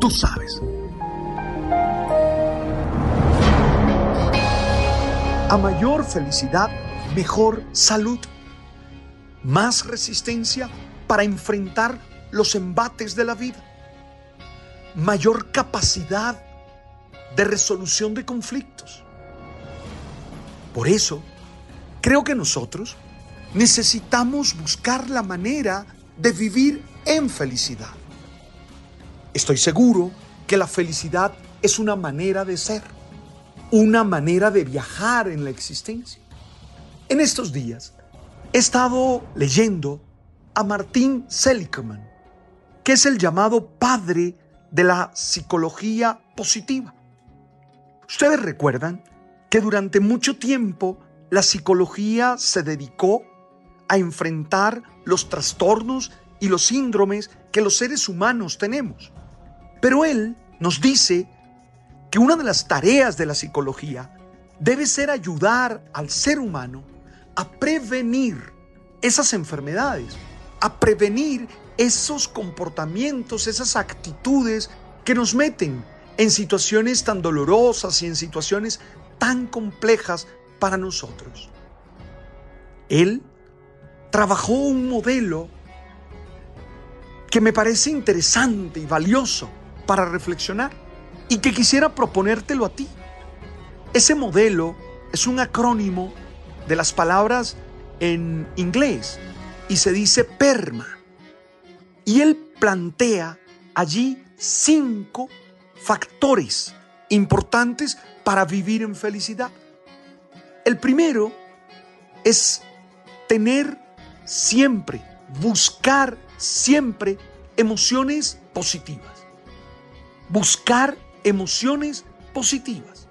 Tú sabes. A mayor felicidad, mejor salud, más resistencia para enfrentar los embates de la vida, mayor capacidad de resolución de conflictos. Por eso, creo que nosotros necesitamos buscar la manera de vivir en felicidad. Estoy seguro que la felicidad es una manera de ser, una manera de viajar en la existencia. En estos días he estado leyendo a Martín Seligman, que es el llamado padre de la psicología positiva. Ustedes recuerdan que durante mucho tiempo la psicología se dedicó a enfrentar los trastornos y los síndromes que los seres humanos tenemos. Pero él nos dice que una de las tareas de la psicología debe ser ayudar al ser humano a prevenir esas enfermedades, a prevenir esos comportamientos, esas actitudes que nos meten en situaciones tan dolorosas y en situaciones tan complejas para nosotros. Él trabajó un modelo que me parece interesante y valioso para reflexionar y que quisiera proponértelo a ti. Ese modelo es un acrónimo de las palabras en inglés y se dice PERMA. Y él plantea allí cinco factores importantes para vivir en felicidad. El primero es tener siempre, buscar siempre emociones positivas. Buscar emociones positivas.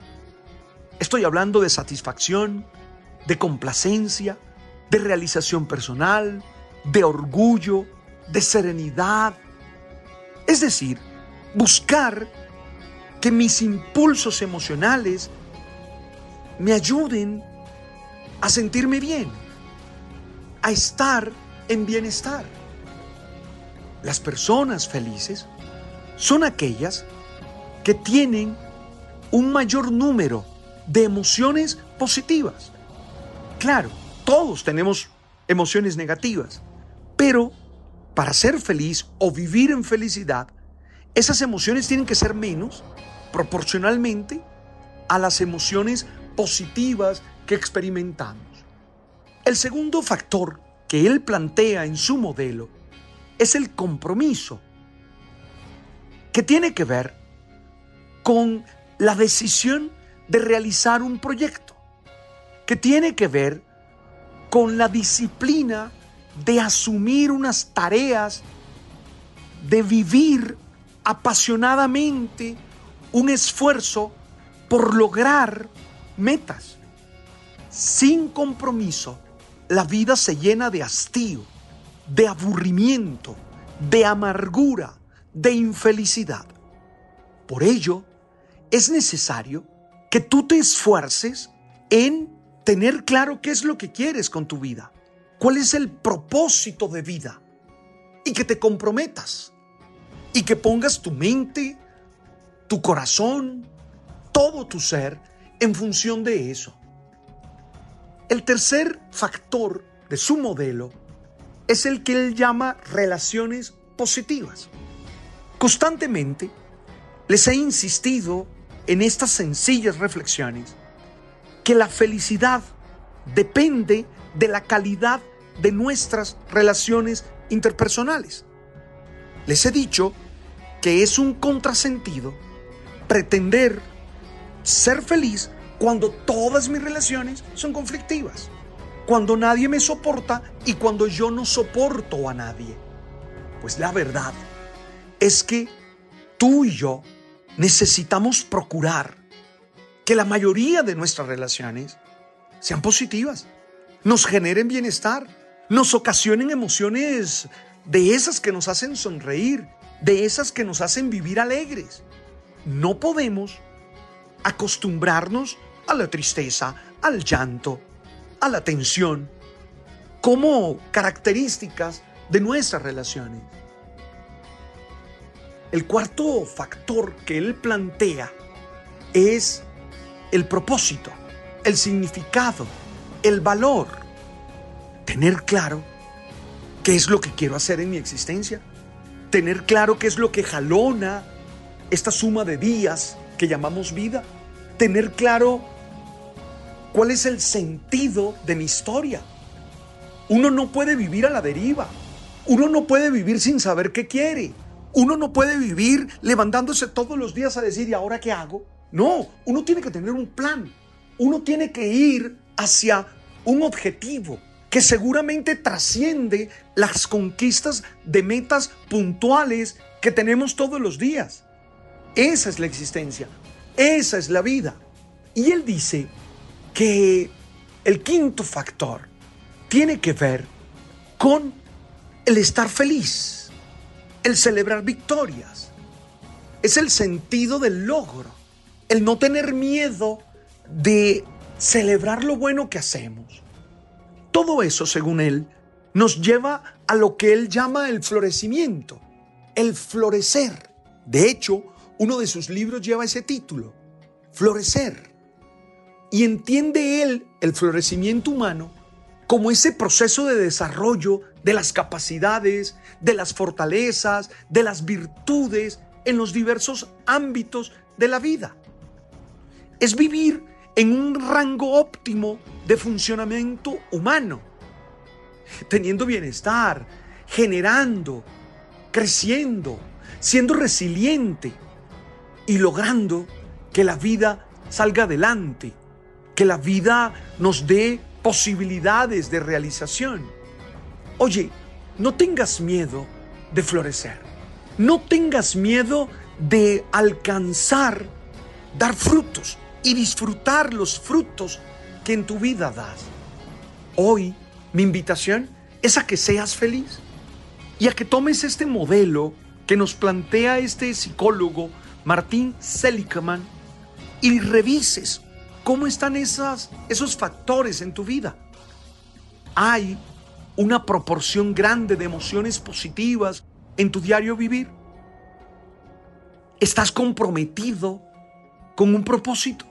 Estoy hablando de satisfacción, de complacencia, de realización personal, de orgullo, de serenidad. Es decir, buscar que mis impulsos emocionales me ayuden a sentirme bien, a estar en bienestar. Las personas felices son aquellas que tienen un mayor número de emociones positivas. Claro, todos tenemos emociones negativas, pero para ser feliz o vivir en felicidad, esas emociones tienen que ser menos proporcionalmente a las emociones positivas que experimentamos. El segundo factor que él plantea en su modelo es el compromiso, que tiene que ver con la decisión de realizar un proyecto, que tiene que ver con la disciplina de asumir unas tareas, de vivir apasionadamente un esfuerzo por lograr metas. Sin compromiso, la vida se llena de hastío, de aburrimiento, de amargura, de infelicidad. Por ello, es necesario que tú te esfuerces en tener claro qué es lo que quieres con tu vida, cuál es el propósito de vida y que te comprometas y que pongas tu mente, tu corazón, todo tu ser en función de eso. El tercer factor de su modelo es el que él llama relaciones positivas. Constantemente les he insistido en estas sencillas reflexiones que la felicidad depende de la calidad de nuestras relaciones interpersonales. Les he dicho que es un contrasentido pretender ser feliz cuando todas mis relaciones son conflictivas, cuando nadie me soporta y cuando yo no soporto a nadie. Pues la verdad es que tú y yo necesitamos procurar que la mayoría de nuestras relaciones sean positivas, nos generen bienestar, nos ocasionen emociones de esas que nos hacen sonreír, de esas que nos hacen vivir alegres. No podemos acostumbrarnos a la tristeza, al llanto, a la tensión, como características de nuestras relaciones. El cuarto factor que él plantea es el propósito, el significado, el valor. Tener claro qué es lo que quiero hacer en mi existencia. Tener claro qué es lo que jalona esta suma de días que llamamos vida. Tener claro cuál es el sentido de mi historia. Uno no puede vivir a la deriva. Uno no puede vivir sin saber qué quiere. Uno no puede vivir levantándose todos los días a decir, ¿y ahora qué hago? No, uno tiene que tener un plan. Uno tiene que ir hacia un objetivo que seguramente trasciende las conquistas de metas puntuales que tenemos todos los días. Esa es la existencia, esa es la vida. Y él dice que el quinto factor tiene que ver con el estar feliz, el celebrar victorias. Es el sentido del logro, el no tener miedo de celebrar lo bueno que hacemos. Todo eso, según él, nos lleva a lo que él llama el florecimiento, el florecer. De hecho, uno de sus libros lleva ese título, Florecer. Y entiende él el florecimiento humano como ese proceso de desarrollo de las capacidades, de las fortalezas, de las virtudes en los diversos ámbitos de la vida. Es vivir en un rango óptimo de funcionamiento humano, teniendo bienestar, generando, creciendo, siendo resiliente y logrando que la vida salga adelante, que la vida nos dé posibilidades de realización. Oye, no tengas miedo de florecer. No tengas miedo de alcanzar, dar frutos y disfrutar los frutos que en tu vida das. Hoy mi invitación es a que seas feliz y a que tomes este modelo que nos plantea este psicólogo Martín Seligman y revises ¿Cómo están esos factores en tu vida? ¿Hay una proporción grande de emociones positivas en tu diario vivir? ¿Estás comprometido con un propósito?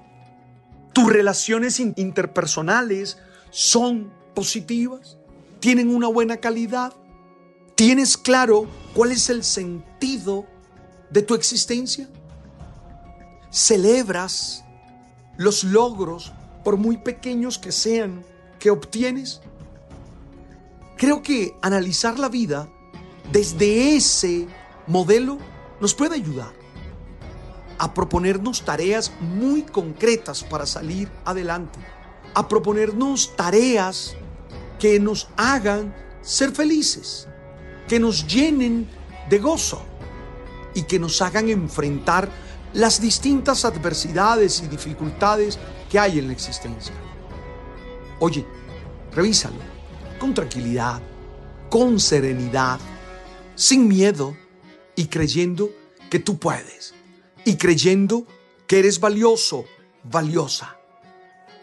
¿Tus relaciones interpersonales son positivas? ¿Tienen una buena calidad? ¿Tienes claro cuál es el sentido de tu existencia? ¿Celebras los logros, por muy pequeños que sean, que obtienes? Creo que analizar la vida desde ese modelo nos puede ayudar a proponernos tareas muy concretas para salir adelante, a proponernos tareas que nos hagan ser felices, que nos llenen de gozo y que nos hagan enfrentar las distintas adversidades y dificultades que hay en la existencia. Oye, revísalo con tranquilidad, con serenidad, sin miedo y creyendo que tú puedes y creyendo que eres valioso, valiosa.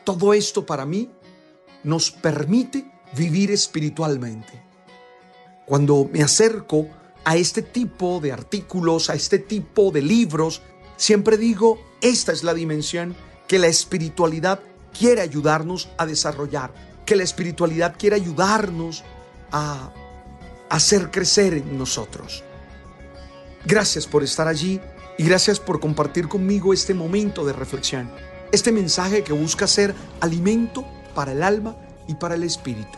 Todo esto para mí nos permite vivir espiritualmente. Cuando me acerco a este tipo de artículos, a este tipo de libros, Siempre digo, esta es la dimensión que la espiritualidad quiere ayudarnos a desarrollar, que la espiritualidad quiere ayudarnos a hacer crecer en nosotros. Gracias por estar allí y gracias por compartir conmigo este momento de reflexión, este mensaje que busca ser alimento para el alma y para el espíritu.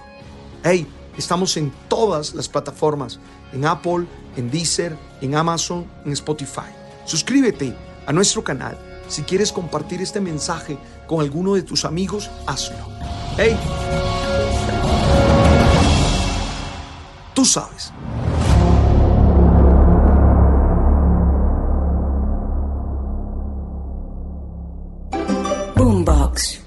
Hey, estamos en todas las plataformas, en Apple, en Deezer, en Amazon, en Spotify. Suscríbete a nuestro canal. Si quieres compartir este mensaje con alguno de tus amigos, hazlo. ¡Hey! Tú sabes. Boombox.